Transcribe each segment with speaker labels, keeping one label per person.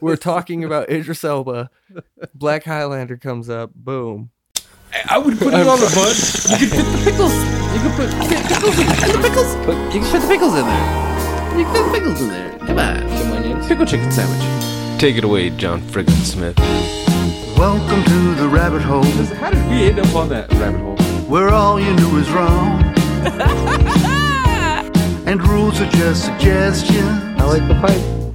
Speaker 1: We're talking about Idris Elba. Black Highlander comes up. Boom.
Speaker 2: I would put it on the bud. You can fit the pickles. You can put fit pickles in and the pickles. Put, you can fit the pickles in there. You can fit the pickles in there. Come on.
Speaker 1: Some onions.
Speaker 2: Pickle chicken sandwich.
Speaker 3: Take it away, John Friggin Smith.
Speaker 4: Welcome to the rabbit hole,
Speaker 2: How did we end up on that rabbit hole?
Speaker 4: where all you knew is wrong. and rules are just suggestions,
Speaker 1: I like the pipe.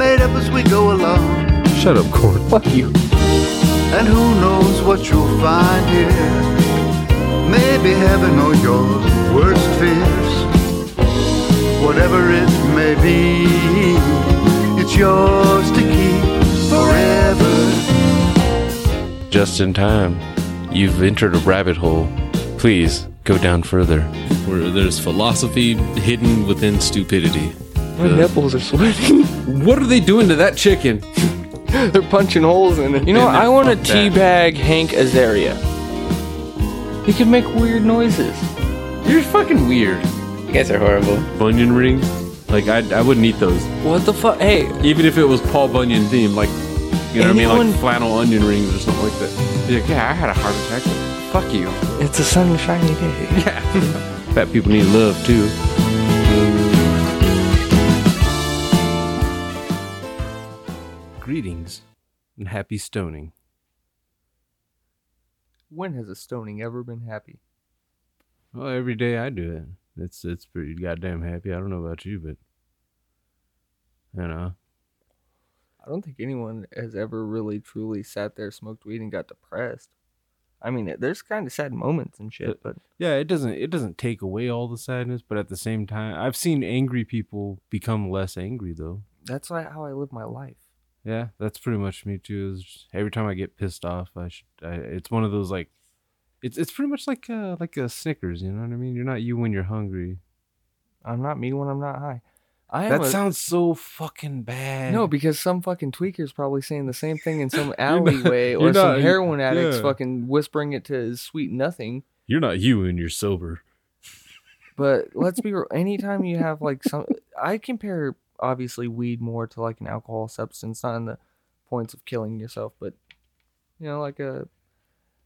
Speaker 4: Made up as we go along.
Speaker 3: Shut up, Corn.
Speaker 1: Fuck you.
Speaker 4: And who knows what you'll find here? Maybe heaven or your worst fears. Whatever it may be, it's yours to keep forever.
Speaker 3: Just in time. You've entered a rabbit hole. Please go down further. Where there's philosophy hidden within stupidity.
Speaker 1: My nipples are sweating.
Speaker 2: What are they doing to that chicken?
Speaker 1: They're punching holes in it. You know,
Speaker 2: Man,
Speaker 1: I want to
Speaker 2: fuck that.
Speaker 1: teabag Hank Azaria. He can make weird noises.
Speaker 2: You're fucking weird.
Speaker 1: You guys are horrible.
Speaker 3: Onion rings?
Speaker 2: Like I, I wouldn't eat those,
Speaker 1: What the fuck? Hey,
Speaker 2: even if it was Paul Bunyan themed. Like, you know what I mean? Like flannel onion rings or something like that. Be like, yeah, I had a heart attack. Fuck you.
Speaker 1: it's a sunshiny day.
Speaker 2: Yeah. Fat people need love too.
Speaker 3: Greetings and happy stoning.
Speaker 1: When has a stoning ever been happy?
Speaker 3: Well, every day I do it. It's it's pretty goddamn happy. I don't know about you, but you know.
Speaker 1: I don't think anyone has ever really truly sat there, smoked weed, and got depressed. I mean, there's kind of sad moments and shit, but
Speaker 3: Yeah, it doesn't it doesn't take away all the sadness, but at the same time, I've seen angry people become less angry though.
Speaker 1: that's how I live my life.
Speaker 3: Yeah, that's pretty much me too. Is every time I get pissed off, I should. I, it's one of those like, it's it's pretty much like uh like a Snickers. You know what I mean? You're not you when you're hungry.
Speaker 1: I'm not me when I'm not high. I
Speaker 3: That
Speaker 1: a-
Speaker 3: sounds so fucking bad.
Speaker 1: no, because some fucking tweaker's probably saying the same thing in some
Speaker 3: not-
Speaker 1: alleyway, or some
Speaker 3: not-
Speaker 1: heroin addict's
Speaker 3: yeah.
Speaker 1: fucking whispering it to his sweet nothing.
Speaker 3: you're not you when you're sober.
Speaker 1: But let's be real. Anytime you have like some, I compare obviously weed more to like an alcohol substance, not in the points of killing yourself, but you know, like a,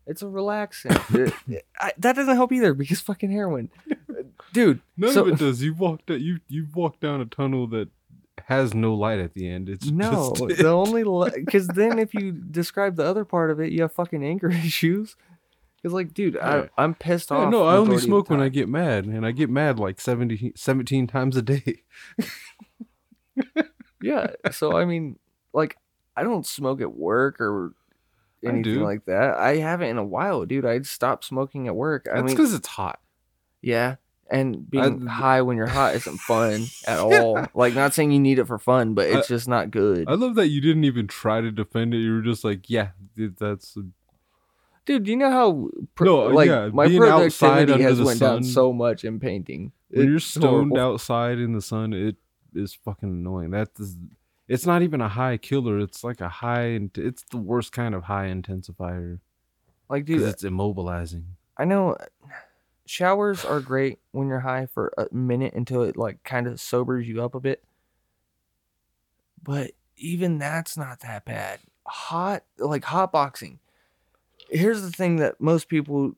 Speaker 1: it's a relaxant. It- I, that doesn't help either because fucking heroin, dude.
Speaker 3: None
Speaker 1: so,
Speaker 3: of it does. You walked that you you walked down a tunnel that has no light at the end. It's
Speaker 1: No, the only because then if you describe the other part of it, you have fucking anger issues. It's like, dude,
Speaker 3: Yeah.
Speaker 1: I, I'm pissed
Speaker 3: Yeah,
Speaker 1: off.
Speaker 3: no, I only
Speaker 1: majority of the
Speaker 3: smoke when I get mad, and I get mad like 70, 17 times a day.
Speaker 1: Yeah. So I mean, like, I don't smoke at work or anything like that. I haven't in a while, dude. I'd stopped smoking at work. I
Speaker 3: That's
Speaker 1: mean,
Speaker 3: because it's hot.
Speaker 1: yeah. And being
Speaker 3: I-
Speaker 1: high when you're hot isn't fun at
Speaker 3: Yeah.
Speaker 1: all. Like, not saying you need it for fun, but it's
Speaker 3: I-
Speaker 1: just not good.
Speaker 3: I love that you didn't even try to defend it. You were just like, yeah, dude, that's
Speaker 1: dude, do you know how pr-
Speaker 3: No, uh,
Speaker 1: like
Speaker 3: yeah,
Speaker 1: my productivity has went down so much in painting.
Speaker 3: when you're stoned
Speaker 1: horrible.
Speaker 3: outside in the sun. It is fucking annoying. That is, it's not even a high killer. It's like a high. It's the worst kind of high intensifier
Speaker 1: Like, dude, uh,
Speaker 3: it's immobilizing.
Speaker 1: I know uh, showers are great when you're high for a minute until it like kind of sobers you up a bit. But even that's not that bad. Hot like hot boxing. Here's the thing that most people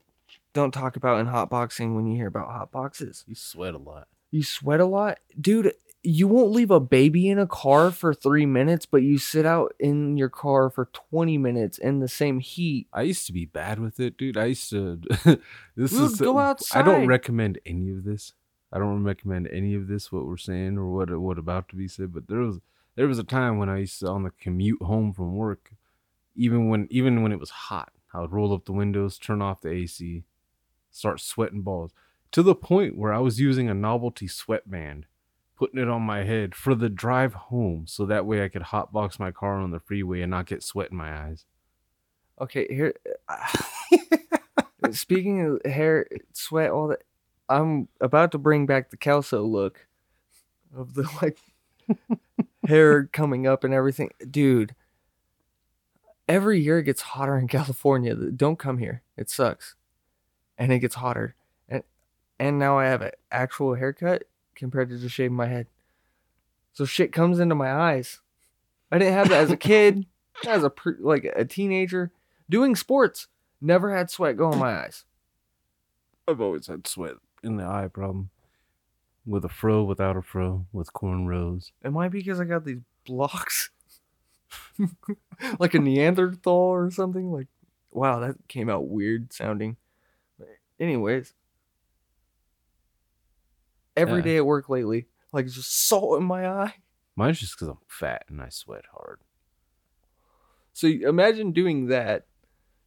Speaker 1: don't talk about in hot boxing when you hear about hot boxes.
Speaker 3: You sweat a lot.
Speaker 1: You sweat a lot. Dude, you won't leave a baby in a car for 3 minutes, but you sit out in your car for 20 minutes in the same heat.
Speaker 3: I used to be bad with it, dude. I used to. this
Speaker 1: We'll
Speaker 3: is
Speaker 1: go
Speaker 3: I don't recommend any of this. I don't recommend any of this. What we're saying or what what about to be said. But there was there was a time when I used to on the commute home from work, even when even when it was hot, I would roll up the windows, turn off the AC, start sweating balls to the point where I was using a novelty sweatband, putting it on my head for the drive home, so that way I could hotbox my car on the freeway and not get sweat in my eyes.
Speaker 1: Okay, here. Uh, speaking of hair, sweat, all that, I'm about to bring back the Kelso look of the like hair coming up and everything, dude. Every year it gets hotter in California. Don't come here; it sucks, and it gets hotter, and and now I have an actual haircut compared to just shaving my head. So shit comes into my eyes. I didn't have that as a kid, as a pre- like a teenager. Doing sports, never had sweat go in my eyes.
Speaker 3: I've always had sweat in the eye problem. With a fro, without a fro, with cornrows.
Speaker 1: It might be because I got these blocks, like a Neanderthal or something. Like, wow, that came out weird sounding. But anyways, every
Speaker 3: Yeah.
Speaker 1: day at work lately, like just salt in my eye.
Speaker 3: Mine's just because I'm fat and I sweat hard.
Speaker 1: So imagine doing that,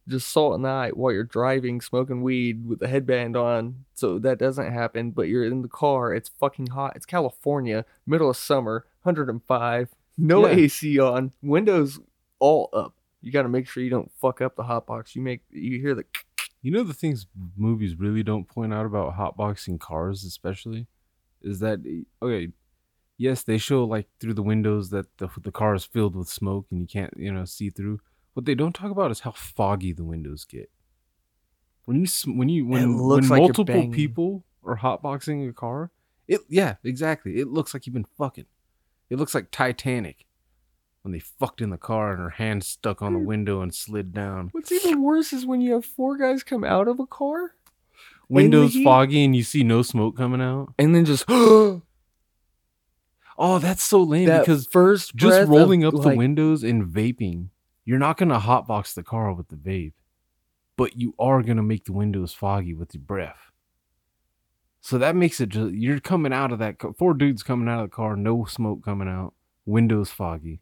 Speaker 1: just salt in the eye while you're driving, smoking weed with a headband on, so that doesn't happen. But you're in the car, it's fucking hot. It's California, middle of summer, 105, no
Speaker 3: Yeah.
Speaker 1: AC on, windows all up. You got to make sure you don't fuck up the hot box. You make you hear the
Speaker 3: You know the things movies really don't point out about hotboxing cars, especially, is that okay? Yes, they show like through the windows that the the car is filled with smoke and you can't you know see through. What they don't talk about is how foggy the windows get. When you when you when, when
Speaker 1: like
Speaker 3: multiple people are hotboxing a car, it yeah exactly. It looks like you've been fucking. It looks like Titanic when they fucked in the car and her hand stuck on the hmm. window and slid down.
Speaker 1: What's even worse is when you have four guys come out of a car
Speaker 3: Windows foggy and you see no smoke coming out.
Speaker 1: and then just
Speaker 3: Oh, that's so lame because
Speaker 1: first
Speaker 3: just
Speaker 1: breath of,
Speaker 3: rolling up the windows and vaping, you're not gonna hotbox the car with the vape, but you are gonna make the windows foggy with your breath. So that makes it just you're coming out of that four dudes coming out of the car, no smoke coming out, windows foggy.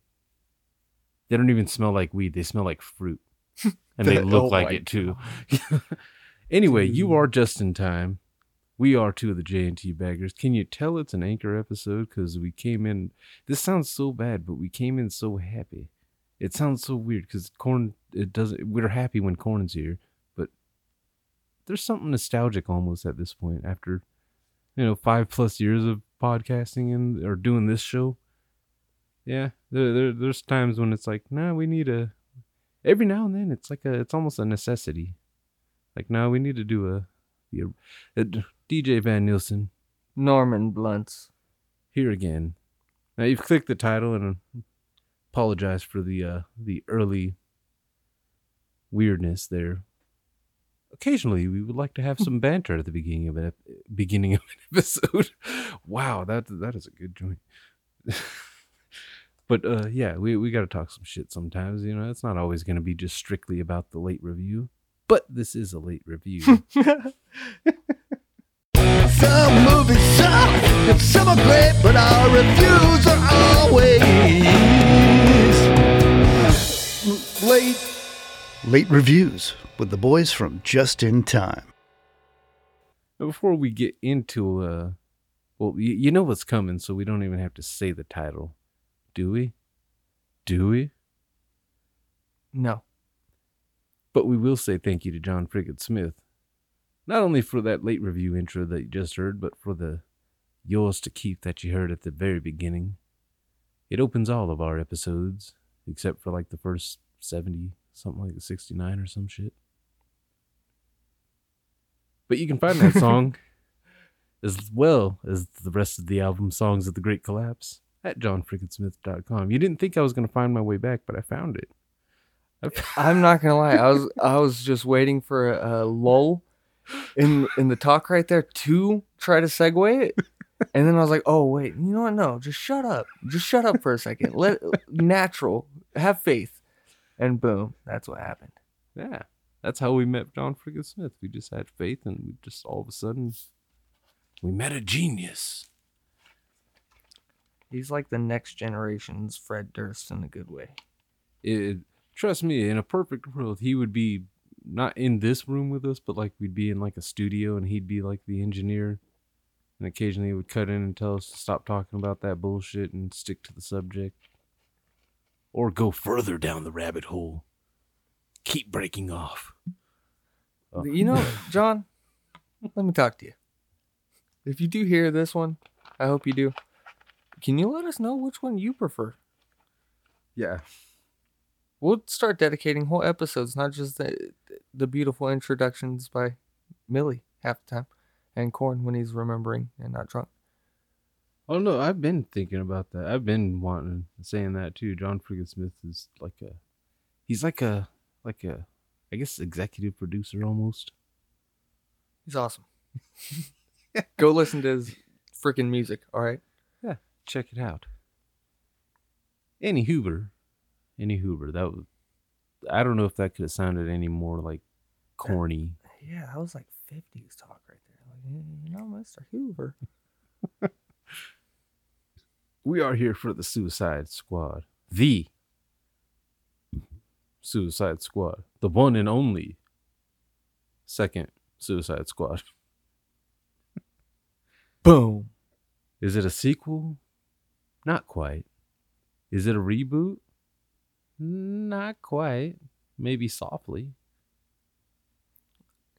Speaker 3: They don't even smell like weed; they smell like fruit, and they look
Speaker 1: oh
Speaker 3: like it too. anyway, you
Speaker 1: mm.
Speaker 3: are just in time. We are two of the J and T baggers. Can you tell it's an anchor episode? Because we came in. This sounds so bad, but we came in so happy. It sounds so weird because corn. It doesn't. We're happy when corn's here, but there's something nostalgic almost at this point after, you know, five plus years of podcasting and or doing this show. Yeah, there, there there's times when it's like, nah, we need a. Every now and then, it's like a. It's almost a necessity. Like, now we need to do a, the a DJ Van Nielsen
Speaker 1: Norman Blunts.
Speaker 3: here again. Now you've clicked the title and apologize for the uh the early weirdness there. Occasionally, we would like to have some banter at the beginning of an ep- beginning of an episode. wow, that that is a good joint. but uh yeah, we we got to talk some shit sometimes, you know. It's not always going to be just strictly about the late review. But this is a late review.
Speaker 4: Some movies suck, and some are great, but our reviews are always late. Late reviews with the boys from Just in Time.
Speaker 3: Before we get into uh well, you, you know what's coming, so we don't even have to say the title. Do we? Do we?
Speaker 1: No.
Speaker 3: But we will say thank you to John Frigate Smith. Not only for that late review intro that you just heard, but for the yours to keep that you heard at the very beginning. It opens all of our episodes, except for like the first 70, something like 69 or some shit. But you can find that song as well as the rest of the album Songs of the Great Collapse at johnfrickedsmith.com. You didn't think I was going to find my way back, but I found it.
Speaker 1: I'm not gonna lie. I was I was just waiting for a, a lull in in the talk right there to try to segue it, and then I was like, oh wait, you know what? No, just shut up. Just shut up for a second. Let natural. Have faith, and boom, that's what happened.
Speaker 3: Yeah, that's how we met John Frigate Smith. We just had faith, and we just all of a sudden we met a genius.
Speaker 1: He's like the next generation's Fred Durst in a good way.
Speaker 3: It, trust me, in a perfect world, he would be not in this room with us, but like we'd be in like a studio, and he'd be like the engineer. And occasionally he would cut in and tell us to stop talking about that bullshit and stick to the subject. Or go further down the rabbit hole. Keep breaking off. Oh.
Speaker 1: You know, John, let me talk to you. If you do hear this one, I hope you do. Can you let us know which one you prefer?
Speaker 3: Yeah.
Speaker 1: We'll start dedicating whole episodes, not just the the beautiful introductions by Millie half the time, and Corn when he's remembering and not drunk.
Speaker 3: Oh no, I've been thinking about that. I've been wanting saying that too. John friggin Smith is like a he's like a like a I guess executive producer almost.
Speaker 1: He's awesome. Go listen to his freaking music. All right.
Speaker 3: Yeah, check it out. Any Hoover. Any Hoover. That was I don't know if that could have sounded any more like corny.
Speaker 1: Yeah, that was like 50s talk right there. Like, you know, Mr. Hoover.
Speaker 3: We are here for the Suicide Squad. The Suicide Squad. The one and only second Suicide Squad.
Speaker 1: Boom.
Speaker 3: Is it a sequel? Not quite. Is it a reboot? Not quite. Maybe softly.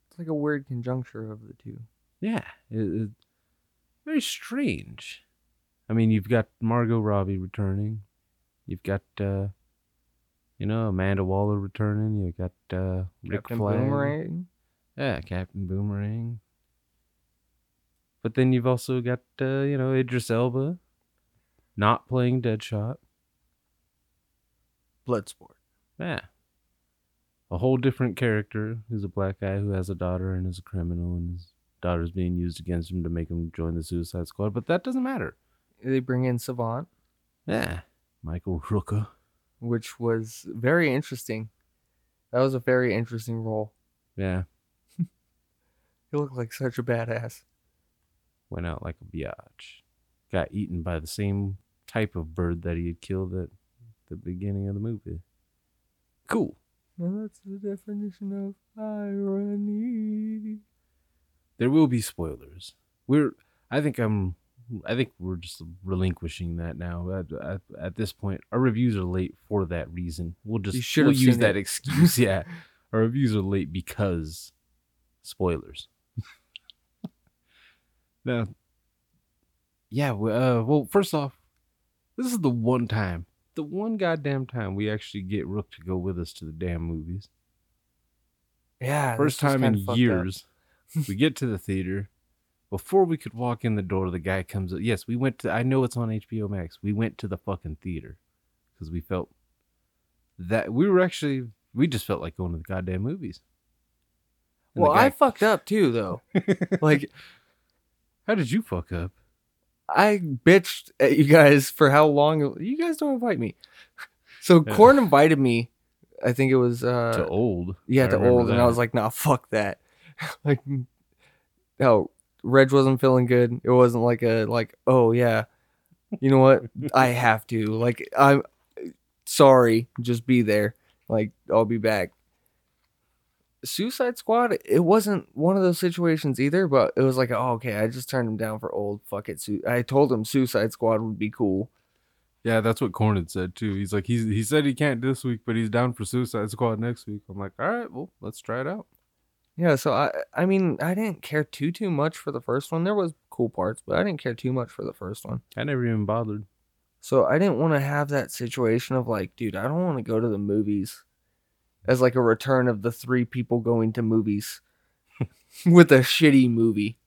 Speaker 1: It's like a weird conjuncture of the two.
Speaker 3: Yeah. It, it- very strange. I mean, you've got Margot Robbie returning. You've got, uh, you know, Amanda Waller returning. You've got uh, Rick
Speaker 1: Captain
Speaker 3: Flag.
Speaker 1: Boomerang.
Speaker 3: Yeah, Captain Boomerang. But then you've also got, uh, you know, Idris Elba not playing Deadshot.
Speaker 1: Bloodsport.
Speaker 3: Yeah. A whole different character who's a black guy who has a daughter and is a criminal, and his daughter's being used against him to make him join the Suicide Squad. But that doesn't matter.
Speaker 1: They bring in Savant,
Speaker 3: Yeah. Michael Rooker.
Speaker 1: which was very interesting. That was a very interesting role.
Speaker 3: Yeah.
Speaker 1: He looked like such a badass.
Speaker 3: Went out like a biatch. Got eaten by the same type of bird that he had killed at the beginning of the movie. Cool.
Speaker 1: Well, that's the definition of irony.
Speaker 3: there will be spoilers. We're I think I'm I think we're just relinquishing that now. At, at, at this point, our reviews are late for that reason. We'll just we'll use that
Speaker 1: it.
Speaker 3: excuse. Yeah, our reviews are late because spoilers. now, yeah. Uh, well, first off, this is the one time, the one goddamn time we actually get Rook to go with us to the damn movies.
Speaker 1: Yeah.
Speaker 3: First time in years. we get to the theater. Before we could walk in the door, the guy comes up. Yes, we went to. I know it's on HBO Max. We went to the fucking theater because we felt that we were actually. We just felt like going to the goddamn movies. And
Speaker 1: Well, I fucked up too, though. like,
Speaker 3: How did you fuck up?
Speaker 1: I bitched at you guys for how long. You guys don't invite me. So
Speaker 3: Yeah.
Speaker 1: Corn invited me. I think it was uh
Speaker 3: to old.
Speaker 1: yeah
Speaker 3: I
Speaker 1: to old, and I was like, nah, fuck that. like, no, Reg wasn't feeling good. It wasn't like a like, oh yeah, you know what? I have to. Like, I'm sorry. Just be there. Like, I'll be back. Suicide Squad, it wasn't one of those situations either, but it was like, oh, okay, I just turned him down for old. Fuck it. Su- I told him Suicide Squad would be cool.
Speaker 3: Yeah, that's what Corn had said too. He's like, he's he said he can't this week, but he's down for Suicide Squad next week. I'm like, all right, well, let's try it out.
Speaker 1: Yeah, so I I mean, I didn't care too too much for the first one. There was cool parts, but I didn't care too much for the first one.
Speaker 3: I never even bothered.
Speaker 1: So I didn't want to have that situation of like, dude, I don't want to go to the movies as like a return of the three people going to movies with a shitty movie.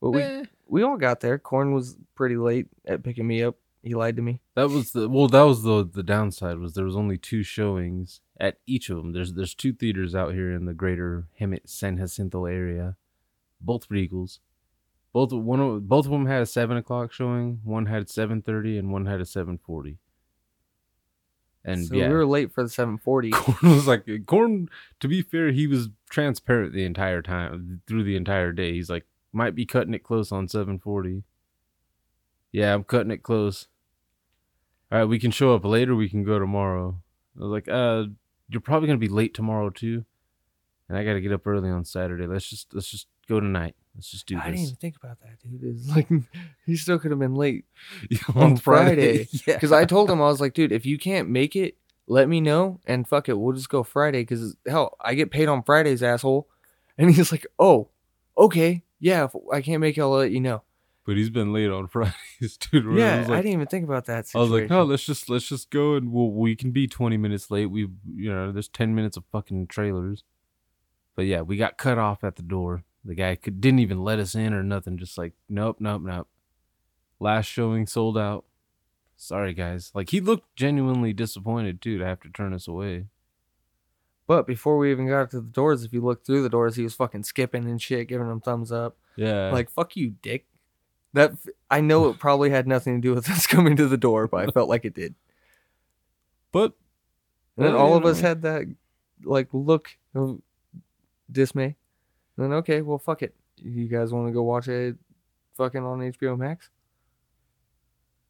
Speaker 1: But we
Speaker 3: Eh.
Speaker 1: we all got there. Corn was pretty late at picking me up. He lied to me.
Speaker 3: That was the well. That was the the downside was there was only two showings at each of them. There's there's two theaters out here in the greater Hemet San Jacinto area, both Regals. Both one of both of them had a seven o'clock showing. One had seven thirty, and one had a seven forty. And
Speaker 1: so
Speaker 3: yeah,
Speaker 1: we were late for the 740.
Speaker 3: Corn was like Corn. To be fair, he was transparent the entire time through the entire day. He's like, might be cutting it close on seven forty. Yeah, I'm cutting it close. All right, we can show up later. We can go tomorrow. I was like, uh, you're probably gonna be late tomorrow too, and I got to get up early on Saturday. Let's just let's just go tonight. Let's just do this.
Speaker 1: I didn't
Speaker 3: this
Speaker 1: even think about that, dude. It's like he still could have been late.
Speaker 3: on, Friday. Yeah,
Speaker 1: Because I told him I was like, dude, if you can't make it, let me know, and fuck it, we'll just go Friday. Because hell, I get paid on Fridays, asshole. And he's like, oh, okay, yeah. If I can't make it, I'll let you know.
Speaker 3: but he's been late on Fridays, dude. I
Speaker 1: yeah, I
Speaker 3: like-
Speaker 1: didn't even think about that.
Speaker 3: I was like, no, let's just let's just go and we'll, we can be twenty minutes late. We you know, there's ten minutes of fucking trailers. But yeah, we got cut off at the door. The guy could didn't even let us in or nothing. Just like, nope, nope, nope. Last showing sold out. Sorry guys. Like he looked genuinely disappointed too to have to turn us away.
Speaker 1: But before we even got to the doors, if you look through the doors, he was fucking skipping and shit, giving them thumbs up.
Speaker 3: Yeah.
Speaker 1: Like fuck you, dick. That I know it probably had nothing to do with us coming to the door, but I felt like it did.
Speaker 3: but
Speaker 1: And then
Speaker 3: uh,
Speaker 1: all
Speaker 3: you
Speaker 1: of us had that like look of dismay. And then okay, well fuck it. You guys want to go watch it fucking on HBO Max?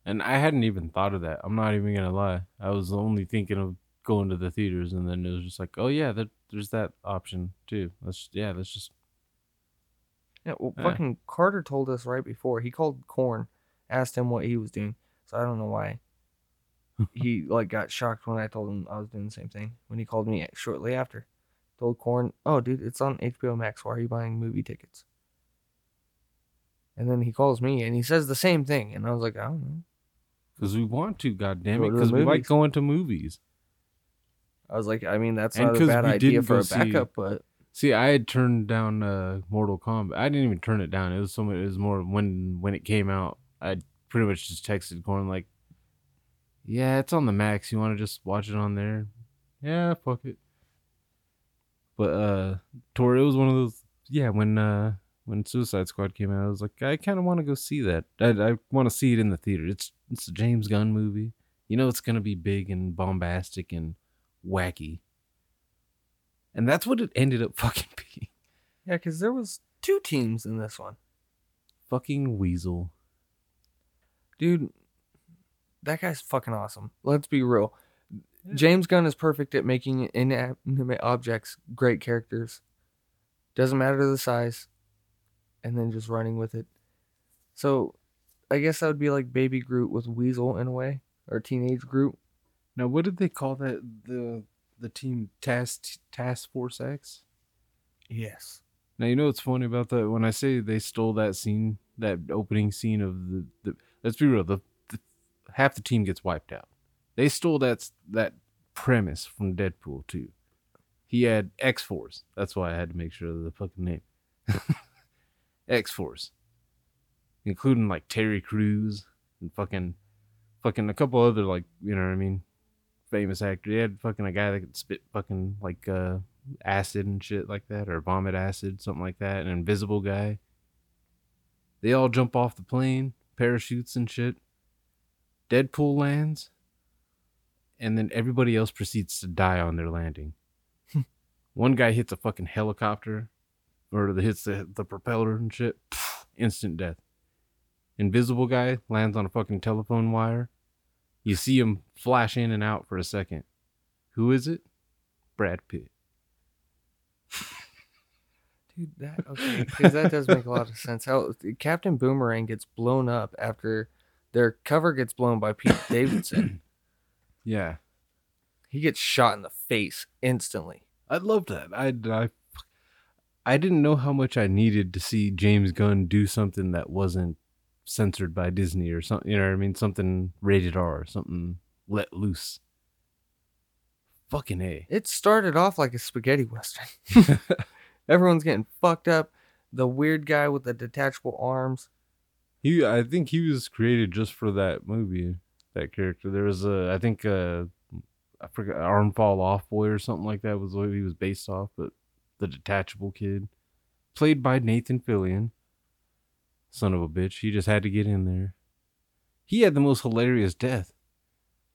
Speaker 3: and I hadn't even thought of that. I'm not even gonna lie. I was only thinking of going to the theaters and then it was just like, oh yeah, that, there's that option too. Let's yeah, let's just
Speaker 1: Yeah, well
Speaker 3: Yeah.
Speaker 1: fucking Carter told us right before. He called Corn, asked him what he was doing. So I don't know why. he like got shocked when I told him I was doing the same thing. When he called me shortly after. Told Corn, "Oh dude, it's on HBO Max. Why are you buying movie tickets?" And then he calls me and he says the same thing, and I was like, "I don't know."
Speaker 3: because we want to, god damn it, because we like going to movies.
Speaker 1: I was like, I mean, that's
Speaker 3: And
Speaker 1: not a bad idea for a
Speaker 3: see-
Speaker 1: backup, but
Speaker 3: See, I had turned down uh, Mortal Kombat. I didn't even turn it down. It was so it was more when when it came out. I pretty much just texted Corn like, "Yeah, it's on the Max. You want to just watch it on there?" Yeah, fuck it. But uh, Tor, it was one of those. Yeah, when uh when Suicide Squad came out, I was like, I kind of want to go see that. I I want to see it in the theater. It's it's a James Gunn movie. You know, it's gonna be big and bombastic and wacky. And that's what it ended up fucking being.
Speaker 1: yeah, because there was two teams in this one.
Speaker 3: Fucking Weasel.
Speaker 1: dude that guy's fucking awesome let's be real james gunn is perfect at making inanimate objects great characters doesn't matter the size and then just running with it so i guess that would be like baby groot with weasel in a way or teenage groot
Speaker 3: Now, what did they call that? The the team Task Task Force X.
Speaker 1: yes
Speaker 3: Now you know what's funny about that? When I say they stole that scene, that opening scene of the, the let's be real, the, the half the team gets wiped out. They stole that that premise from Deadpool too. He had X Force. That's why I had to make sure of the fucking name. X Force, including like Terry Crews and fucking fucking a couple other like you know what I mean, famous actor. He had fucking a guy that could spit fucking like uh acid and shit like that, or vomit acid, something like that. An invisible guy. They all jump off the plane, parachutes and shit. Deadpool lands, and then everybody else proceeds to die on their landing. One guy hits a fucking helicopter, or the hits the, the propeller and shit. Instant death. Invisible guy lands on a fucking telephone wire. You see him flash in and out for a second. Who is it? Brad Pitt.
Speaker 1: dude that okay because that does make a lot of sense how captain boomerang gets blown up after their cover gets blown by pete davidson
Speaker 3: Yeah.
Speaker 1: he gets shot in the face instantly
Speaker 3: I love that. I, I, I didn't know how much I needed to see James Gunn do something that wasn't censored by Disney or something. You know what I mean? Something rated R, something let loose. Fucking A.
Speaker 1: It started off like a spaghetti western. Everyone's getting fucked up. The weird guy with the detachable arms.
Speaker 3: He, I think he was created just for that movie, that character. There was a, I think, uh, I forgot, Arm Fall Off Boy or something like that was what he was based off, but the detachable kid, played by Nathan Fillion. Son of a bitch. He just had to get in there. He had the most hilarious death.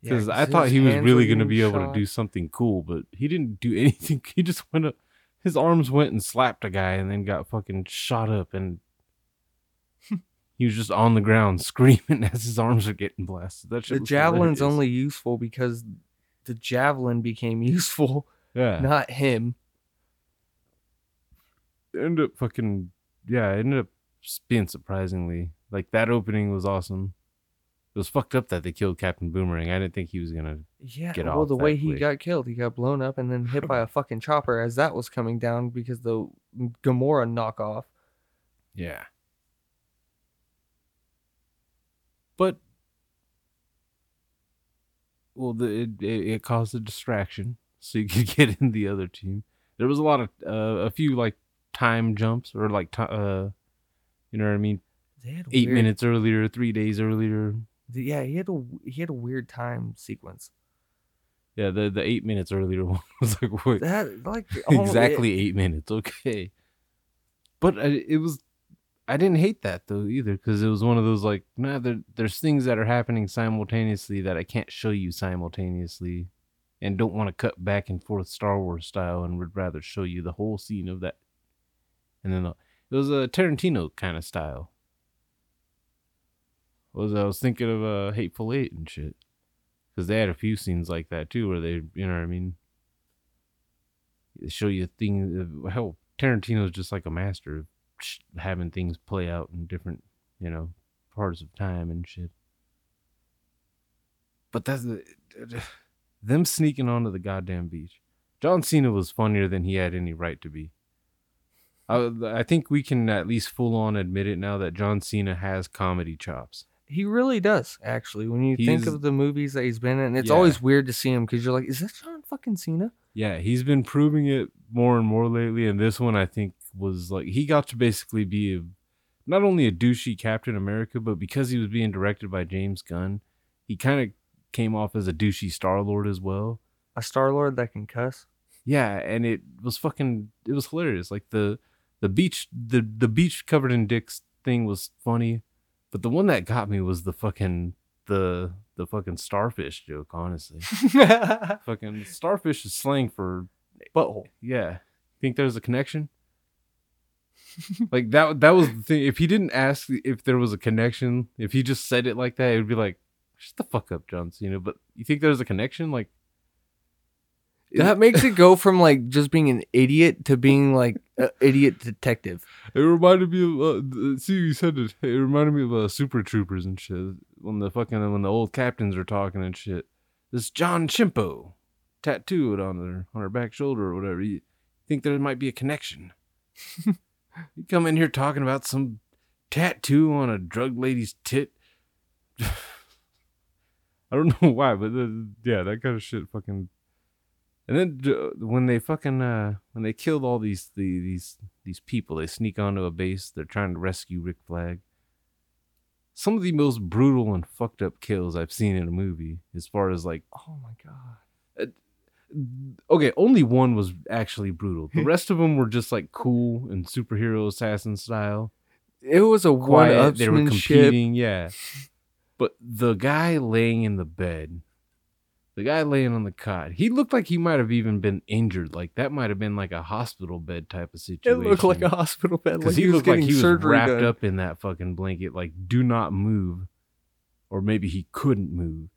Speaker 1: Yeah,
Speaker 3: I thought he was really going to be able to do something cool, but he didn't do anything. He just went up, his arms went and slapped a guy and then got fucking shot up and he was just on the ground screaming as his arms are getting blasted. That shit
Speaker 1: The javelin's
Speaker 3: hilarious.
Speaker 1: only useful because the javelin became useful,
Speaker 3: yeah.
Speaker 1: not him.
Speaker 3: It ended up fucking yeah. It ended up being surprisingly like that opening was awesome. It was fucked up that they killed Captain Boomerang. I didn't think he was gonna.
Speaker 1: Yeah,
Speaker 3: Get
Speaker 1: well,
Speaker 3: off
Speaker 1: the
Speaker 3: that
Speaker 1: way he got killed, he got blown up and then hit by a fucking chopper as that was coming down because the mm, Gamora knockoff.
Speaker 3: Yeah. But well, the, it, it it caused a distraction, so you could get in the other team. There was a lot of uh, a few like time jumps or like uh, you know what I mean,
Speaker 1: They had
Speaker 3: eight
Speaker 1: weird-
Speaker 3: minutes earlier, three days earlier.
Speaker 1: Yeah, he had a he had a weird time sequence.
Speaker 3: Yeah, the the eight minutes earlier one was like wait,
Speaker 1: That like
Speaker 3: exactly eight minutes. Okay, but it was. I didn't hate that though either because it was one of those like nah there, there's things that are happening simultaneously that I can't show you simultaneously, and don't want to cut back and forth Star Wars style and would rather show you the whole scene of that. And then uh, it was a Tarantino kind of style. Was I was thinking of uh, Hateful Eight and shit because they had a few scenes like that too where they you know what I mean they show you things. Hell, Tarantino's just like a master of having things play out in different, you know, parts of time and shit. But that's the, them sneaking onto the goddamn beach. John Cena was funnier than he had any right to be. I, I think we can at least full on admit it now that John Cena has comedy chops.
Speaker 1: He really does, actually. When you think of the movies that he's been in, it's
Speaker 3: Yeah.
Speaker 1: always weird to see him because you're like, is that John fucking Cena?
Speaker 3: Yeah, he's been proving it more and more lately, and this one I think was like he got to basically be a, not only a douchey Captain America, but because he was being directed by James Gunn, he kind of came off as a douchey Star Lord as well.
Speaker 1: A Star Lord that can cuss.
Speaker 3: Yeah, and it was fucking it was hilarious. Like the the beach the the beach covered in dicks thing was funny, but the one that got me was the fucking the the fucking starfish joke, honestly. fucking starfish is slang for
Speaker 1: Butthole.
Speaker 3: yeah. Think there's a connection? Like that that was the thing. If he didn't ask if there was a connection, if he just said it like that, it would be like, shut the fuck up, John Cena. But you think there's a connection? Like
Speaker 1: That makes it go from like just being an idiot to being like an idiot detective.
Speaker 3: It reminded me of uh, see you said it. It reminded me of uh, Super Troopers and shit. When the fucking when the old captains are talking and shit. This John Chimpo tattooed on their on her back shoulder or whatever. You think there might be a connection? you come in here talking about some tattoo on a drug lady's tit. I don't know why, but uh, yeah, that kind of shit fucking. And then uh, when they fucking uh when they killed all these the, these these people, they sneak onto a base. They're trying to rescue Rick Flag. Some of the most brutal and fucked up kills I've seen in a movie, as far as like
Speaker 1: Oh my god.
Speaker 3: Okay, only one was actually brutal. The rest of them were just like cool and superhero assassin style.
Speaker 1: It was a one
Speaker 3: up. they were competing, yeah. But the guy laying in the bed, the guy laying on the cot, he looked like he might have even been injured. Like that might have been like a hospital bed type of situation.
Speaker 1: It looked like a hospital bed.
Speaker 3: because
Speaker 1: Like
Speaker 3: he,
Speaker 1: was
Speaker 3: looked like he was wrapped
Speaker 1: done.
Speaker 3: up in that fucking blanket, like do not move, or maybe he couldn't move.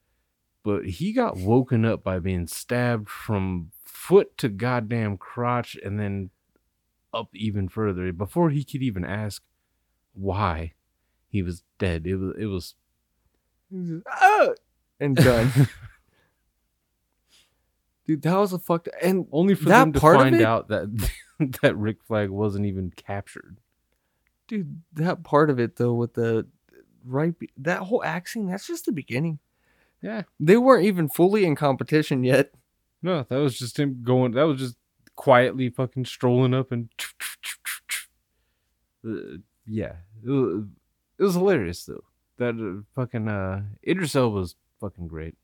Speaker 3: But he got woken up by being stabbed from foot to goddamn crotch, and then up even further before he could even ask why he was dead. It was it was
Speaker 1: Ah! and done. Dude, that was a fucked and
Speaker 3: only for them to find out that that Rick Flag wasn't even captured.
Speaker 1: dude, that part of it though with the right that whole act scene, that's just the beginning.
Speaker 3: Yeah,
Speaker 1: They weren't even fully in competition yet.
Speaker 3: no, that was just him going. That was just quietly fucking strolling up and. Uh, yeah, it was, it was hilarious though. That uh, fucking uh, Idris Elba was fucking great.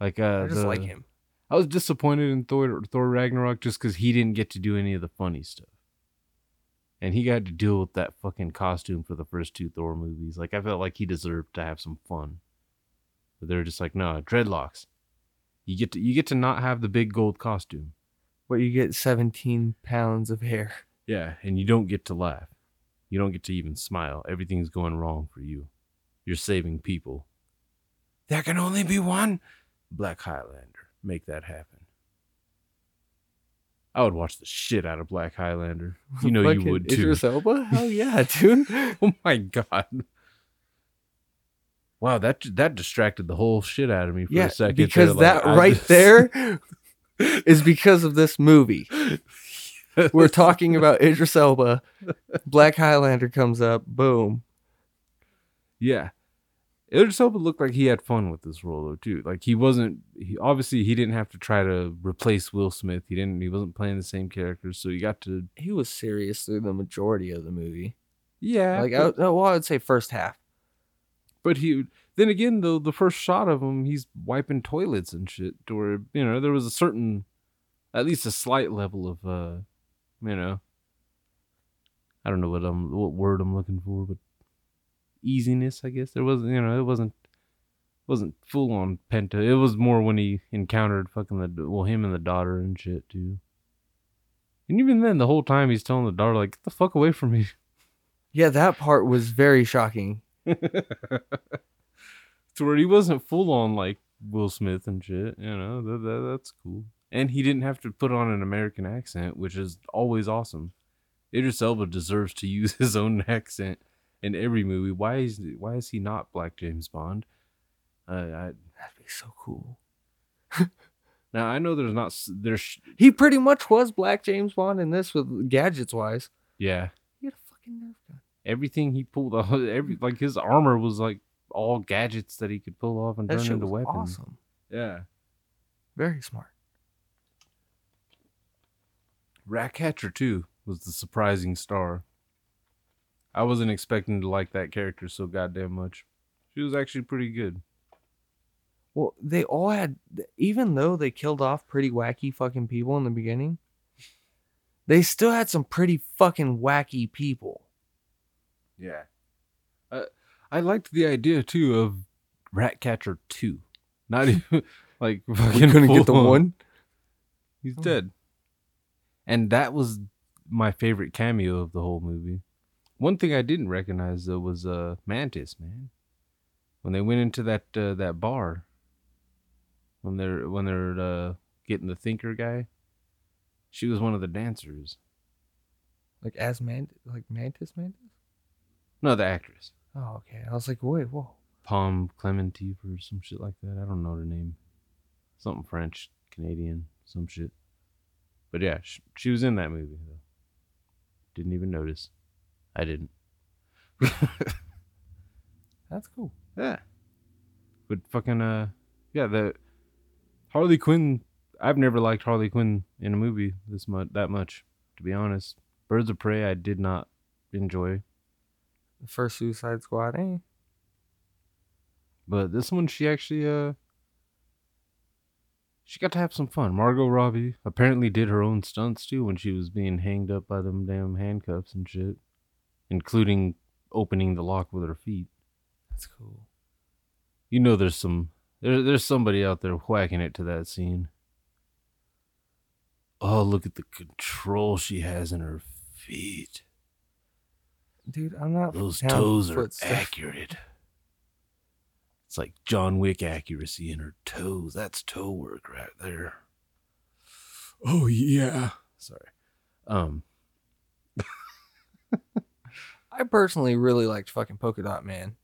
Speaker 3: Like uh,
Speaker 1: I just
Speaker 3: the-
Speaker 1: like him.
Speaker 3: I was disappointed in Thor Thor Ragnarok just because he didn't get to do any of the funny stuff, and he got to deal with that fucking costume for the first two Thor movies. Like I felt like he deserved to have some fun, but they were just like, no, dreadlocks. You get to you get to not have the big gold costume.
Speaker 1: But you get 17 pounds of hair.
Speaker 3: Yeah, and you don't get to laugh. You don't get to even smile. Everything's going wrong for you. You're saving people. There can only be one Black Highlander. Make that happen. I would watch the shit out of Black Highlander. You know you would too.
Speaker 1: Idris Elba? Hell yeah, dude.
Speaker 3: Oh my god. Wow, that that distracted the whole shit out of me for
Speaker 1: yeah,
Speaker 3: a second.
Speaker 1: because
Speaker 3: there,
Speaker 1: that
Speaker 3: I
Speaker 1: right
Speaker 3: just-
Speaker 1: there is because of this movie. We're talking about Idris Elba. Black Highlander comes up. Boom.
Speaker 3: Yeah. Idris Elba looked like he had fun with this role though too. Like he wasn't he obviously he didn't have to try to replace Will Smith. He didn't he wasn't playing the same character, so he got to
Speaker 1: He was serious through the majority of the movie.
Speaker 3: Yeah,
Speaker 1: Like, I, well, I would say first half.
Speaker 3: But he then again though the first shot of him, he's wiping toilets and shit. or you know there was a certain, at least a slight level of uh, you know, I don't know what I'm what word I'm looking for, but easiness. I guess there wasn't you know it wasn't wasn't full on penta. It was more when he encountered fucking the well him and the daughter and shit too. And even then, the whole time he's telling the daughter like, "Get the fuck away from me."
Speaker 1: Yeah, that part was very shocking.
Speaker 3: to where he wasn't full on like Will Smith and shit. You know, that, that, that's cool. And he didn't have to put on an American accent, which is always awesome. Idris Elba deserves to use his own accent in every movie. Why is why is he not Black James Bond? Uh, I,
Speaker 1: That'd be so cool.
Speaker 3: now I know there's not there's
Speaker 1: He pretty much was Black James Bond in this with gadgets wise.
Speaker 3: yeah
Speaker 1: He had a fucking Nerf gun.
Speaker 3: Everything he pulled off every like his armor was like all gadgets that he could pull off and
Speaker 1: That
Speaker 3: turn into
Speaker 1: was
Speaker 3: weapons.
Speaker 1: awesome.
Speaker 3: Yeah.
Speaker 1: Very smart.
Speaker 3: Ratcatcher 2 was the surprising star. I wasn't expecting to like that character so goddamn much. She was actually pretty good.
Speaker 1: Well, they all had, even though they killed off pretty wacky fucking people in the beginning, they still had some pretty fucking wacky people.
Speaker 3: Yeah. Uh, I liked the idea too of Ratcatcher 2. Not even like fucking
Speaker 1: couldn't get the
Speaker 3: on.
Speaker 1: one?
Speaker 3: He's dead. And that was my favorite cameo of the whole movie. One thing I didn't recognize though was uh Mantis, man. When they went into that uh, that bar, when they're when they're uh, getting the thinker guy, she was one of the dancers.
Speaker 1: Like as man, like Mantis Mantis?
Speaker 3: No, the actress,
Speaker 1: Oh, okay. I was like, wait, whoa.
Speaker 3: Pom Klementieff or some shit like that. I don't know her name. Something French, Canadian, some shit. But yeah, sh- she was in that movie though. Didn't even notice. I didn't.
Speaker 1: That's cool.
Speaker 3: Yeah. But fucking uh yeah, the Harley Quinn I've never liked Harley Quinn in a movie this much that much, to be honest. Birds of Prey I did not enjoy.
Speaker 1: First Suicide Squad, eh?
Speaker 3: But this one she actually uh she got to have some fun. Margot Robbie apparently did her own stunts too when she was being hanged up by them damn handcuffs and shit. Including opening the lock with her feet.
Speaker 1: That's cool.
Speaker 3: You know there's some there, there's somebody out there whacking it to that scene. Oh, look at the control she has in her feet.
Speaker 1: Dude, I'm not
Speaker 3: Those toes are
Speaker 1: stuff.
Speaker 3: accurate. It's like John Wick accuracy in her toes. That's toe work right there. Oh yeah. Sorry. Um
Speaker 1: I personally really liked fucking Polka Dot Man.